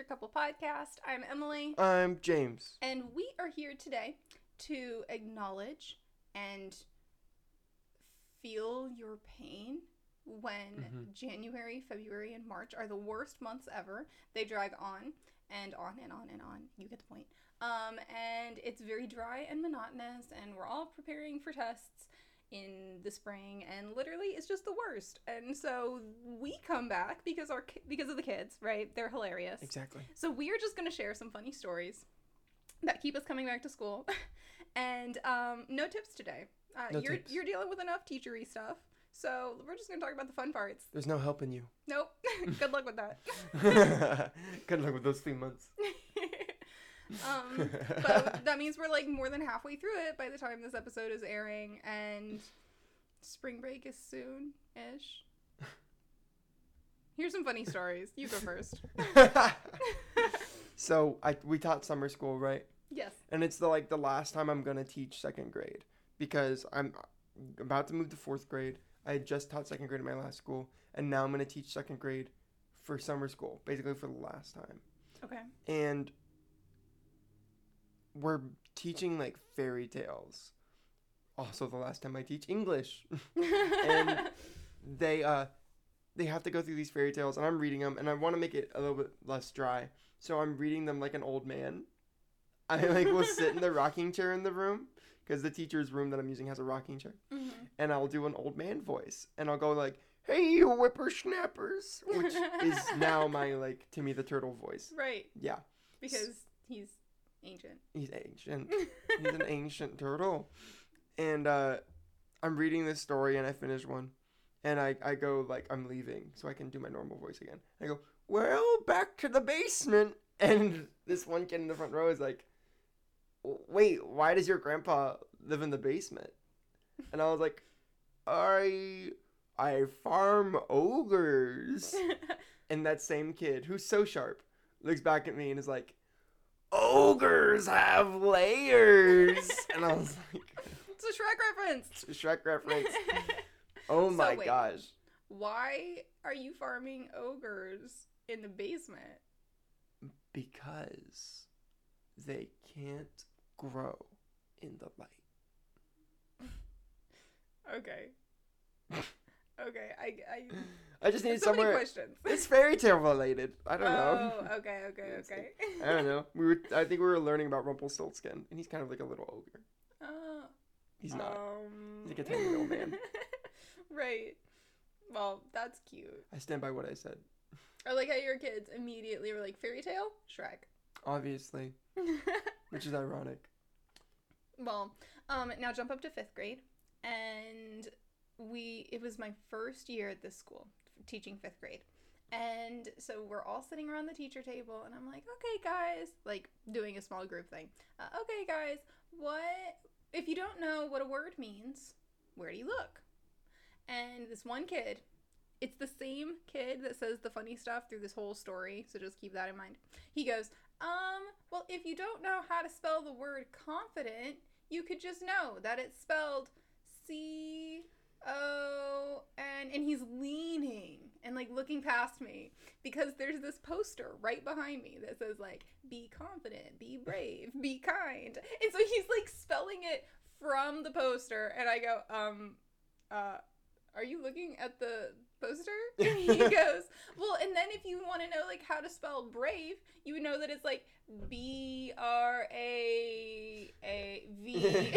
Couple Podcast. I'm Emily, I'm James. and we are here today to acknowledge and feel your pain when Mhm. January, February, and March are the worst months ever. They drag on and on and on and on. You get the point. Um, and it's very dry and monotonous, and we're all preparing for tests in the spring, and literally it's just the worst. And so we come back because our because of the kids, right? They're hilarious. Exactly. So we are just going to share some funny stories that keep us coming back to school, and um, no tips today. Uh, No you're tips. you're dealing with enough teachery stuff, so we're just going to talk about the fun parts. There's no helping you. Nope. Good luck with that. Good luck with those three months. Um, but that means we're like more than halfway through it by the time this episode is airing, and spring break is soon ish. Here's some funny stories. You go first. so I we taught summer school, right? yes. And it's the like the last time I'm gonna teach second grade because I'm about to move to fourth grade. I had just taught second grade in my last school, and now I'm gonna teach second grade for summer school, basically for the last time. Okay. and we're teaching like fairy tales. Also, the last time I teach English, And- they uh, they have to go through these fairy tales, and I'm reading them, and I want to make it a little bit less dry, so I'm reading them like an old man. I like will sit in the rocking chair in the room because the teacher's room that I'm using has a rocking chair, Mhm. and I'll do an old man voice, and I'll go like, "Hey, you whippersnappers," which is now my like Timmy the Turtle voice. right. Yeah. Because he's ancient. He's ancient. He's an ancient turtle. And uh, I'm reading this story and I finish one. And I, I go like I'm leaving so I can do my normal voice again. I go, Well, back to the basement and this one kid in the front row is like Wait, why does your grandpa live in the basement? And I was like, I I farm ogres. And that same kid, who's so sharp, looks back at me and is like, Ogres have layers. and I was like, it's a Shrek reference. it's a Shrek reference. Oh So my wait. gosh. Why are you farming ogres in the basement? Because they can't grow in the light. Okay. Okay. I. I I just need so many somewhere. questions. It's fairy tale related. I don't know. Oh, okay, okay, okay. I don't know. We were. I think we were learning about Rumpelstiltskin, and he's kind of like a little ogre. Oh, He's not. Um, He's like a tiny little man. right. Well, that's cute. I stand by what I said. I like how your kids immediately were like fairy tale Shrek. Obviously, which is ironic. well, um, now jump up to fifth grade, and we it was my first year at this school teaching fifth grade. And so we're all sitting around the teacher table, and I'm like, okay, guys, like doing a small group thing. Uh, okay, guys, what if you don't know what a word means? Where do you look? And this one kid, it's the same kid that says the funny stuff through this whole story, so just keep that in mind. He goes, um, well, if you don't know how to spell the word confident, you could just know that it's spelled C O N. And and he's leaning and like looking past me because there's this poster right behind me that says, like, be confident, be brave, be kind. And so he's like spelling it from the poster. And I go, um, uh, are you looking at the poster? And he goes, well, and then if you want to know like how to spell brave, you would know that it's like B R A A V. And I was like,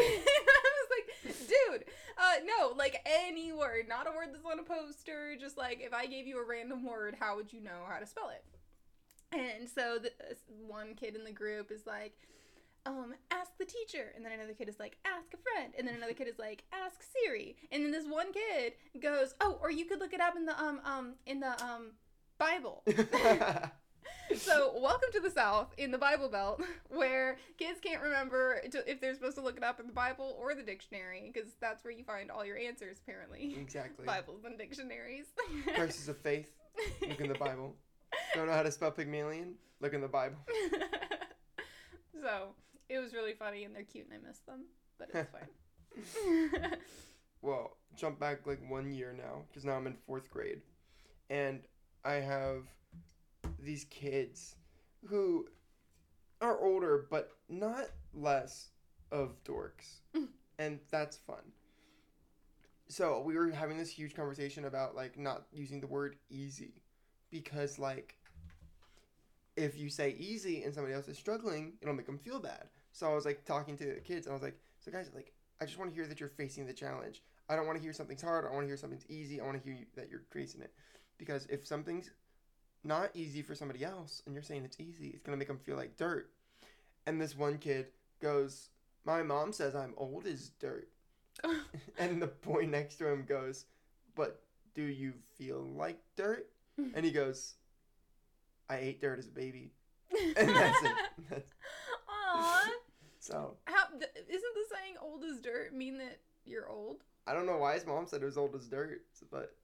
dude, uh, no, like any word, not a word that's on a poster. Just like if I gave you a random word, how would you know how to spell it? And so the, this one kid in the group is like, um, ask the teacher. And then another kid is like, ask a friend. And then another kid is like, ask Siri. And then this one kid goes, oh, or you could look it up in the um um in the um Bible. so welcome to the South in the Bible Belt, where kids can't remember to, if they're supposed to look it up in the Bible or the dictionary, because that's where you find all your answers. Apparently, exactly. Bibles and dictionaries. Crisis of faith. Look in the Bible. Don't know how to spell Pygmalion? Look in the Bible. so it was really funny, and they're cute, and I miss them, but it's fine. Well, jump back like one year now, because now I'm in fourth grade, and I have these kids who are older but not less of dorks. Mm. and that's fun. So, we were having this huge conversation about like not using the word easy because like if you say easy and somebody else is struggling, it'll make them feel bad. So, I was like talking to the kids and I was like, "So guys, like I just want to hear that you're facing the challenge. I don't want to hear something's hard. I want to hear something's easy. I want to hear you, that you're facing it. Because if something's not easy for somebody else and you're saying it's easy, it's going to make them feel like dirt. And this one kid goes, My mom says I'm old as dirt. and the boy next to him goes, But do you feel like dirt? And he goes, I ate dirt as a baby. And that's it. That's, so How, th- isn't the saying "old as dirt" mean that you're old? I don't know why his mom said it was old as dirt, but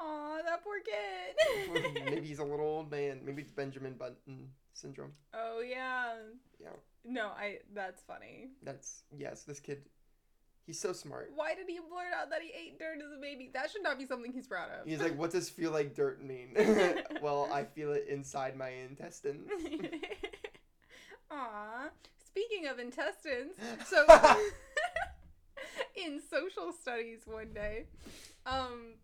Aw, that poor kid. maybe he's a little old man. Maybe it's Benjamin Button syndrome. Oh yeah. Yeah. No, I. That's funny. That's yes, this kid. He's so smart. Why did he blurt out that he ate dirt as a baby? That should not be something he's proud of. He's like, "What does feel like dirt mean?" well, I feel it inside my intestines. Aw. Speaking of intestines, so in social studies one day, um,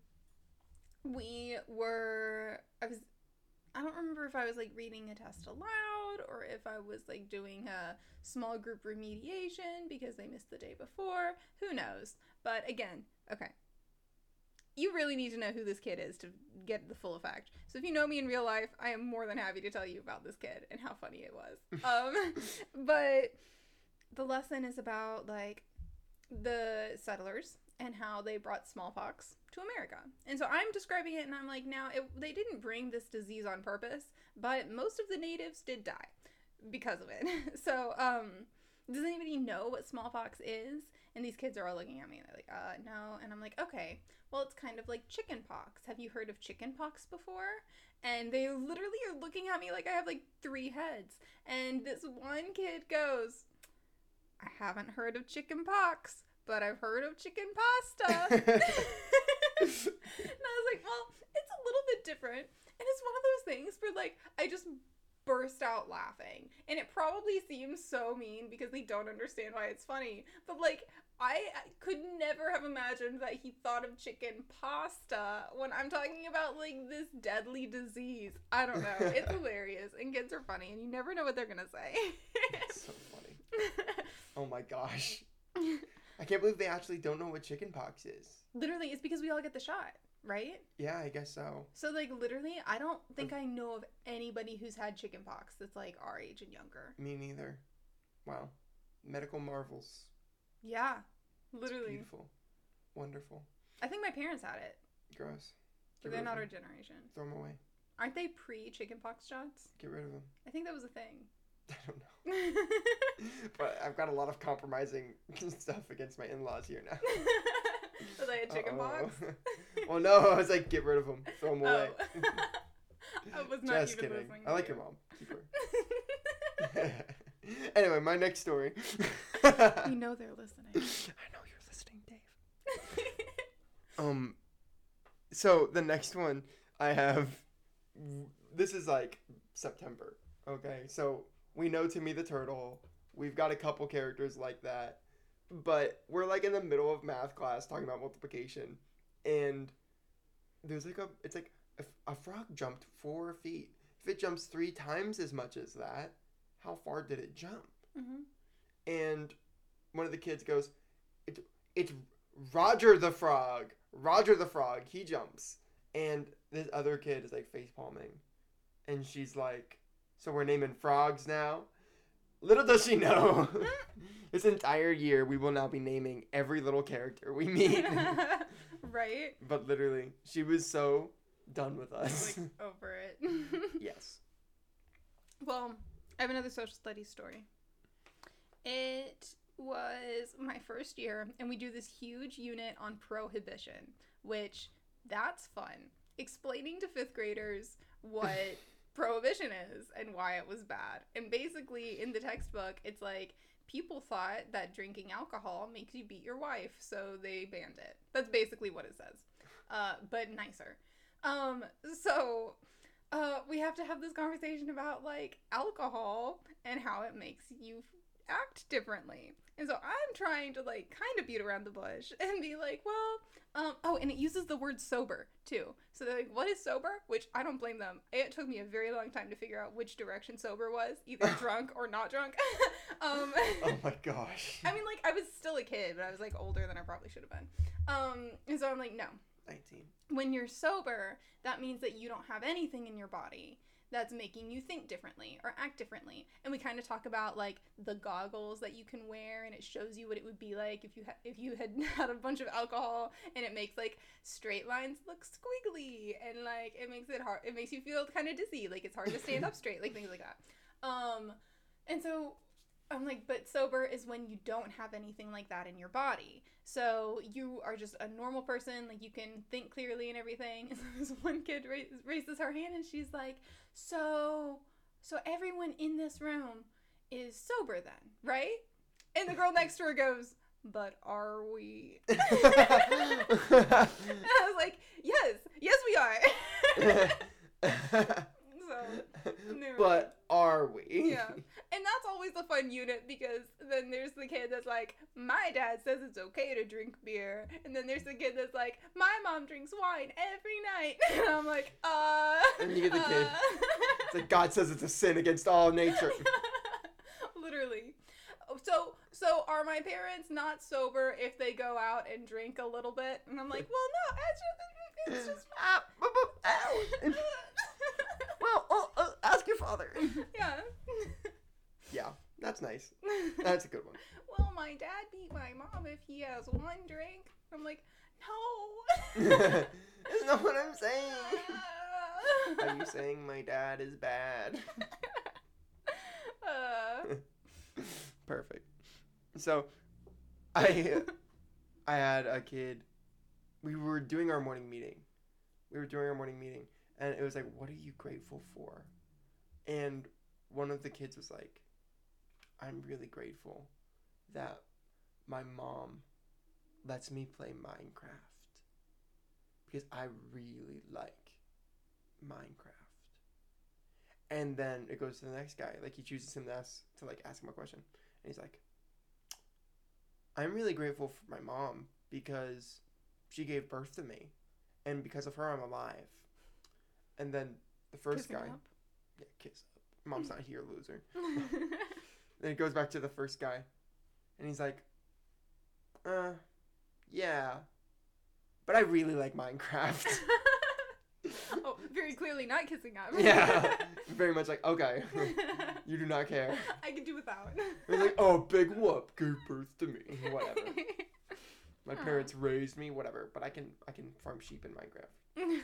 we were I was I don't remember if I was like reading a test aloud or if I was like doing a small group remediation because they missed the day before. Who knows? But again, okay. You really need to know who this kid is to get the full effect. So if you know me in real life, I am more than happy to tell you about this kid and how funny it was. Um, but the lesson is about like the settlers and how they brought smallpox to America. And so I'm describing it and I'm like, now it, they didn't bring this disease on purpose, but most of the natives did die because of it. so, um, does anybody know what smallpox is? And these kids are all looking at me and they're like, uh, no. And I'm like, okay, well, it's kind of like chickenpox. Have you heard of chickenpox before? And they literally are looking at me like I have like three heads. And this one kid goes, I haven't heard of chicken pox, but I've heard of chicken pasta. and I was like, well, it's a little bit different. And it's one of those things where, like, I just burst out laughing. And it probably seems so mean because they don't understand why it's funny. But, like, I could never have imagined that he thought of chicken pasta when I'm talking about, like, this deadly disease. I don't know. It's hilarious. And kids are funny, and you never know what they're going to say. It's so funny. Oh my gosh. I can't believe they actually don't know what chickenpox is. Literally, it's because we all get the shot, right? Yeah, I guess so. So like literally, I don't think I know of anybody who's had chickenpox that's like our age and younger. Me neither. Wow. Medical marvels. Yeah, It's literally. beautiful. Wonderful. I think my parents had it, Gross. but they're not our generation. Throw them away. Aren't they pre chickenpox shots? Get rid of them. I think that was a thing. I don't know. But I've got a lot of compromising stuff against my in-laws here now. was I a chicken. Uh-oh. well, no, I was like, get rid of them. Throw them away. Oh. I was not Just even kidding. listening. I like you. your mom. Keep her. anyway, my next story. You know they're listening. I know you're listening, Dave. Um, so the next one I have, this is like September. Okay, so we know Timmy the Turtle. We've got a couple characters like that, but we're like in the middle of math class talking about multiplication, and there's like a, it's like a, a frog jumped four feet. If it jumps three times as much as that, how far did it jump? hmm and one of the kids goes, it, "It's Roger the Frog. Roger the Frog. He jumps." And this other kid is like face palming, and she's like, "So we're naming frogs now." Little does she know, this entire year we will now be naming every little character we meet. right? but literally, she was so done with us. Like over it. yes. Well, I have another social studies story. It was my first year, and we do this huge unit on prohibition, which that's fun. Explaining to fifth graders what prohibition is and why it was bad. And basically, in the textbook, it's like people thought that drinking alcohol makes you beat your wife, so they banned it. That's basically what it says, uh, but nicer. Um, so uh, we have to have this conversation about like alcohol and how it makes you act differently. And so I'm trying to like kind of beat around the bush and be like, well, um, oh, and it uses the word sober too. So they're like, what is sober? Which I don't blame them. It took me a very long time to figure out which direction sober was, either drunk or not drunk. um, Oh my gosh. I mean, like I was still a kid, but I was like older than I probably should have been. Um, and so I'm like, no. 19. When you're sober, that means that you don't have anything in your body that's making you think differently or act differently. And we kind of talk about like the goggles that you can wear, and it shows you what it would be like if you ha- if you had had a bunch of alcohol, and it makes like straight lines look squiggly, and like it makes it hard. It makes you feel kind of dizzy, like it's hard to stand up straight, like things like that. Um, and so I'm like, but sober is when you don't have anything like that in your body. So you are just a normal person, like you can think clearly and everything. And so this one kid ra- raises her hand and she's like, so, so everyone in this room is sober then, right? And the girl next to her goes, but are we? and I was like, yes, yes we are. so, but are we? Yeah. And that's always a fun unit because then there's the kid that's like, my dad says it's okay to drink beer. And then there's the kid that's like, my mom drinks wine every night. And I'm like, uh. And you get the kid. uh." It's like God says it's a sin against all nature. Literally. So, so are my parents not sober if they go out and drink a little bit? And I'm like, well, no, it's just, it's just. Ah, boop, boop, ow. well, oh, uh, ask your father. yeah. Yeah, that's nice. That's a good one. well, my dad beat my mom if he has one drink. I'm like, no. That's not what I'm saying. Are you saying my dad is bad? uh, Perfect. So, I I had a kid. We were doing our morning meeting. We were doing our morning meeting, and it was like, "What are you grateful for?" And one of the kids was like, "I'm really grateful that my mom lets me play Minecraft because I really like Minecraft." And then it goes to the next guy. Like he chooses him to ask to like ask him a question, and he's like, "I'm really grateful for my mom because she gave birth to me, and because of her, I'm alive." And then the first kissing guy, up. yeah, kiss up. Mom's not here, loser. Then it goes back to the first guy, and he's like, "Uh, yeah, but I really like Minecraft." oh, very clearly not kissing up. yeah, very much like okay, you do not care. I can do without. He's like, "Oh, big whoop, gave birth to me, whatever." My parents raised me, whatever, but I can I can farm sheep in Minecraft.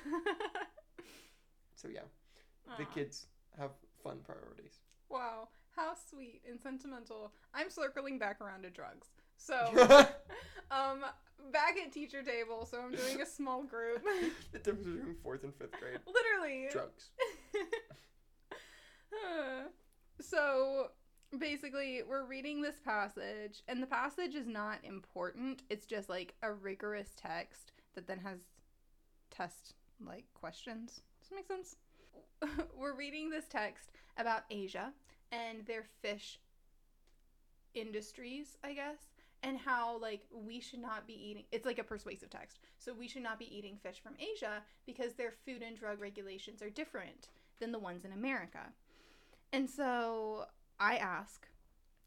So yeah, the kids have fun priorities. Wow, how sweet and sentimental. I'm circling back around to drugs. So, um, back at teacher table, so I'm doing a small group. the difference between fourth and fifth grade. Literally. Drugs. so basically, we're reading this passage, and the passage is not important. It's just like a rigorous text that then has test like questions. Does that make sense? we're reading this text about Asia and their fish industries, I guess, and how like we should not be eating it's like a persuasive text. So we should not be eating fish from Asia because their food and drug regulations are different than the ones in America. And so I ask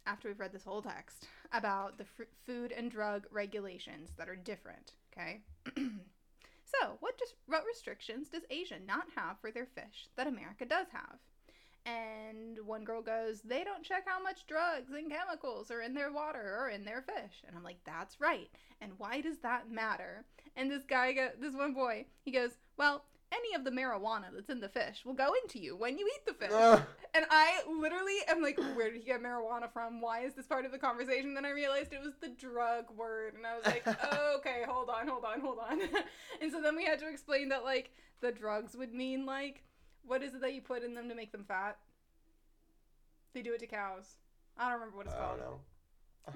after we've read this whole text about the fr- food and drug regulations that are different, okay? so, what just what restrictions does Asia not have for their fish that America does have? And one girl goes, They don't check how much drugs and chemicals are in their water or in their fish. And I'm like, That's right. And why does that matter? And this guy, go, this one boy, he goes, Well, any of the marijuana that's in the fish will go into you when you eat the fish. Ugh. And I literally am like, Where did he get marijuana from? Why is this part of the conversation? Then I realized it was the drug word. And I was like, Okay, hold on, hold on, hold on. and so then we had to explain that, like, the drugs would mean, like, what is it that you put in them to make them fat? They do it to cows. I don't remember what it's I called. don't know.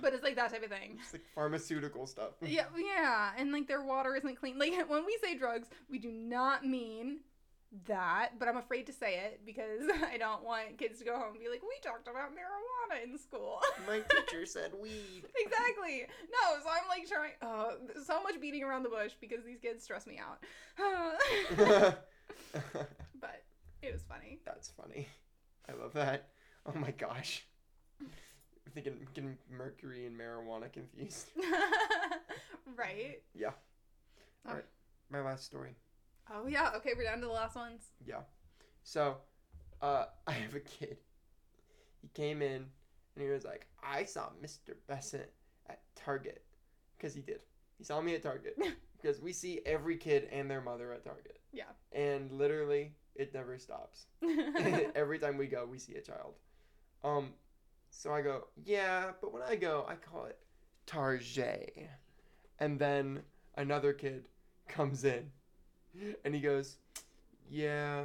But it's like that type of thing. It's like pharmaceutical stuff. Yeah, yeah, and like their water isn't clean. Like when we say drugs, we do not mean that, but I'm afraid to say it because I don't want kids to go home and be like, we talked about marijuana in school. My teacher said weed. exactly. No, so I'm like trying. Oh, so much beating around the bush because these kids stress me out. It was funny. That's funny. I love that. Oh my gosh. I'm thinking getting mercury and marijuana confused. right? Yeah. Oh. Alright. My last story. Oh yeah. Okay, we're down to the last ones. Yeah. So, uh, I have a kid. He came in and he was like, I saw Mr. Besant at Target. Because he did. He saw me at Target. because we see every kid and their mother at Target. Yeah. And literally, it never stops. every time we go, we see a child. Um, so I go, yeah, but when I go, I call it Tarjay. And then another kid comes in and he goes, yeah,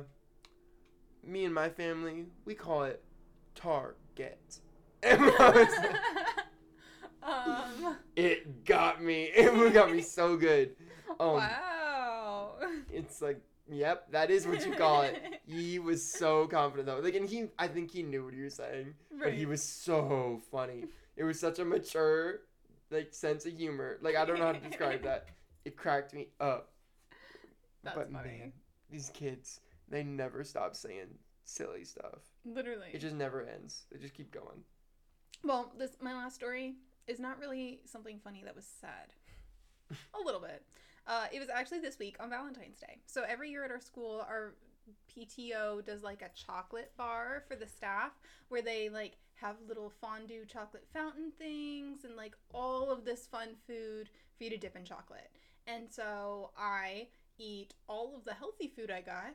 me and my family, we call it Target. And I was like, um. it got me. It got me so good. Um, wow. It's like, yep, that is what you call it. He was so confident though. Like, and he, I think he knew what he was saying, but he was so funny. It was such a mature, like, sense of humor. Like, I don't know how to describe that. It cracked me up. That's but funny. man, these kids, they never stop saying silly stuff. Literally. It just never ends. They just keep going. Well, this my last story is not really something funny that was sad. a little bit. Uh, it was actually this week on Valentine's Day. So every year at our school, our PTO does like a chocolate bar for the staff where they like have little fondue chocolate fountain things and like all of this fun food for you to dip in chocolate. And so I eat all of the healthy food I got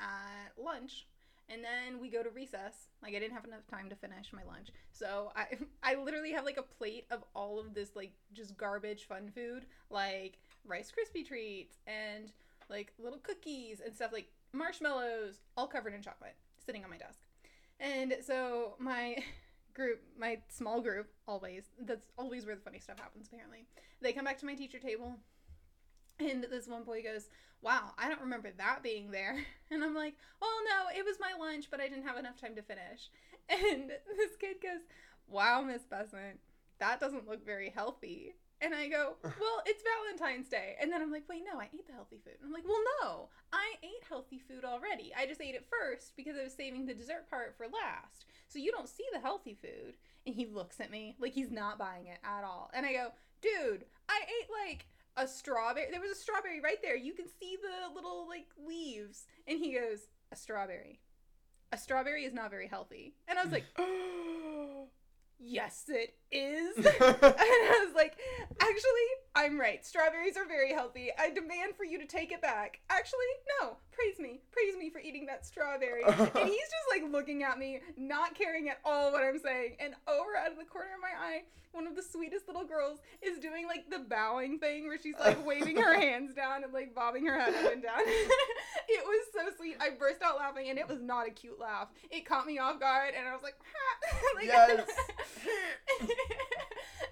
at lunch and then we go to recess. Like I didn't have enough time to finish my lunch. So I I literally have like a plate of all of this like just garbage fun food, like Rice Krispie treats and like little cookies and stuff like marshmallows, all covered in chocolate, sitting on my desk. And so my group, my small group, always that's always where the funny stuff happens apparently. They come back to my teacher table and this one boy goes, Wow, I don't remember that being there. And I'm like, Well, no, it was my lunch, but I didn't have enough time to finish. And this kid goes, Wow, Miss Besant, that doesn't look very healthy. And I go, Well, it's Valentine's Day. And then I'm like, Wait, no, I ate the healthy food. And I'm like, Well, no, I ate healthy food already. I just ate it first because I was saving the dessert part for last. So you don't see the healthy food. And he looks at me like he's not buying it at all. And I go, Dude, I ate like a strawberry. There was a strawberry right there. You can see the little like leaves. And he goes, A strawberry. A strawberry is not very healthy. And I was like, Yes, it is. and I was like, Actually, I'm right. Strawberries are very healthy. I demand for you to take it back. Actually, no. Praise me. Praise me for eating that strawberry. and he's just like looking at me, not caring at all what I'm saying. And over out of the corner of my eye, one of the sweetest little girls is doing like the bowing thing where she's like waving her hands down and like bobbing her head up and down. it was so sweet. I burst out laughing and it was not a cute laugh. It caught me off guard and I was like, like Yes.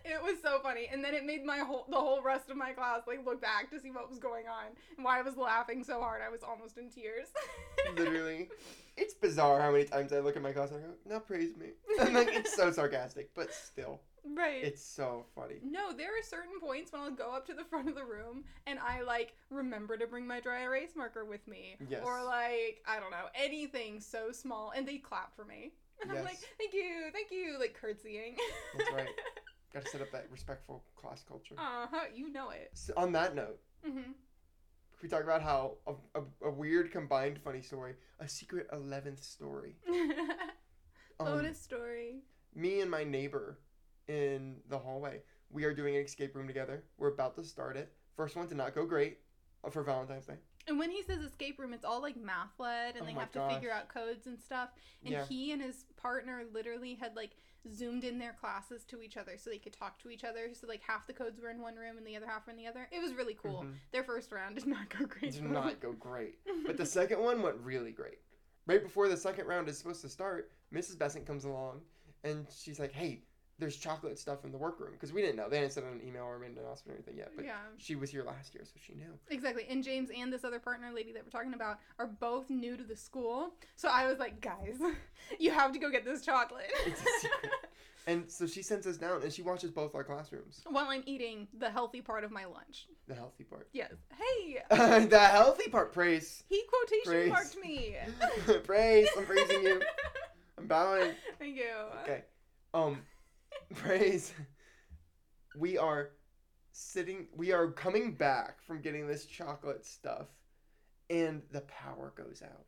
It was so funny. And then it made my whole the whole rest of my class like look back to see what was going on and why I was laughing so hard. I was almost in tears. Literally. It's bizarre how many times I look at my class and I go, now praise me. And like, it's so sarcastic, but still, right. it's so funny. No, there are certain points when I'll go up to the front of the room and I like remember to bring my dry erase marker with me. Yes. Or like, I don't know, anything so small and they clap for me. And I'm like, thank you, thank you, like curtsying. That's right. Gotta set up that respectful class culture. uh huh, you know it. So on that note, hmm can we talk about how a, a, a weird combined funny story, a secret 11th story. Um, Bonus story. me and my neighbor in the hallway, we are doing an escape room together. We're about to start it. First one did not go great uh, for Valentine's Day. And when he says escape room, it's all like math led and Oh they have to figure out codes and stuff. And Yeah. he and his partner literally had like zoomed in their classes to each other so they could talk to each other. So like half the codes were in one room and the other half were in the other. It was really cool. Mhm. Their first round did not go great. It did not go great. But the second one went really great. Right before the second round is supposed to start, Mrs. Besant comes along and she's like, "Hey, there's chocolate stuff in the workroom because we didn't know. They didn't send an email or made an announcement or anything yet. But yeah. she was here last year, so she knew. Exactly. And James and this other partner lady that we're talking about are both new to the school. So I was like, guys, you have to go get this chocolate. It's a secret. And so she sends us down, and she watches both our classrooms. While I'm eating the healthy part of my lunch. The healthy part. Yes. Hey, the healthy part. Praise. he quotation Praise. marked me. praise. I'm praising you. I'm bowing. Thank you. Okay. Um, praise. We are sitting. We are coming back from getting this chocolate stuff, and the power goes out.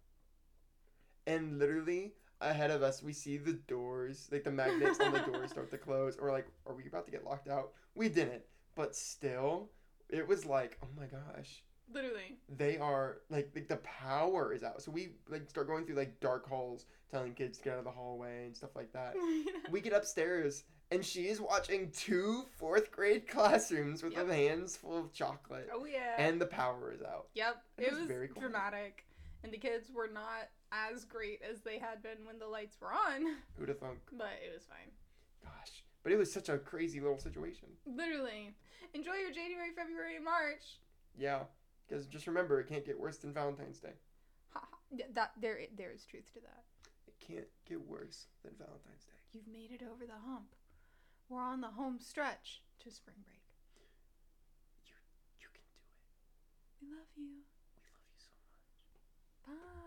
And literally ahead of us, we see the doors, like the magnets on the doors, start to close. Or like, are we about to get locked out? We didn't, but still, it was like, oh my gosh. Literally. they are like like the power is out. So we like start going through like dark halls, telling kids to get out of the hallway and stuff like that. We get upstairs and she is watching two fourth grade classrooms with Yep. hands full of chocolate, oh yeah. and the power is out. Yep. It It was was, very cool. dramatic. And the kids were not as great as they had been when the lights were on, Who'd have thunk? but it was fine. Gosh, but it was such a crazy little situation. Literally. Enjoy your January, February, March. Yeah, because just remember, it can't get worse than Valentine's Day. Ha, ha. That there there is truth to that. It can't get worse than Valentine's Day. You've made it over the hump. We're on the home stretch to spring break. You you can do it. We love you. We love you so much. Bye.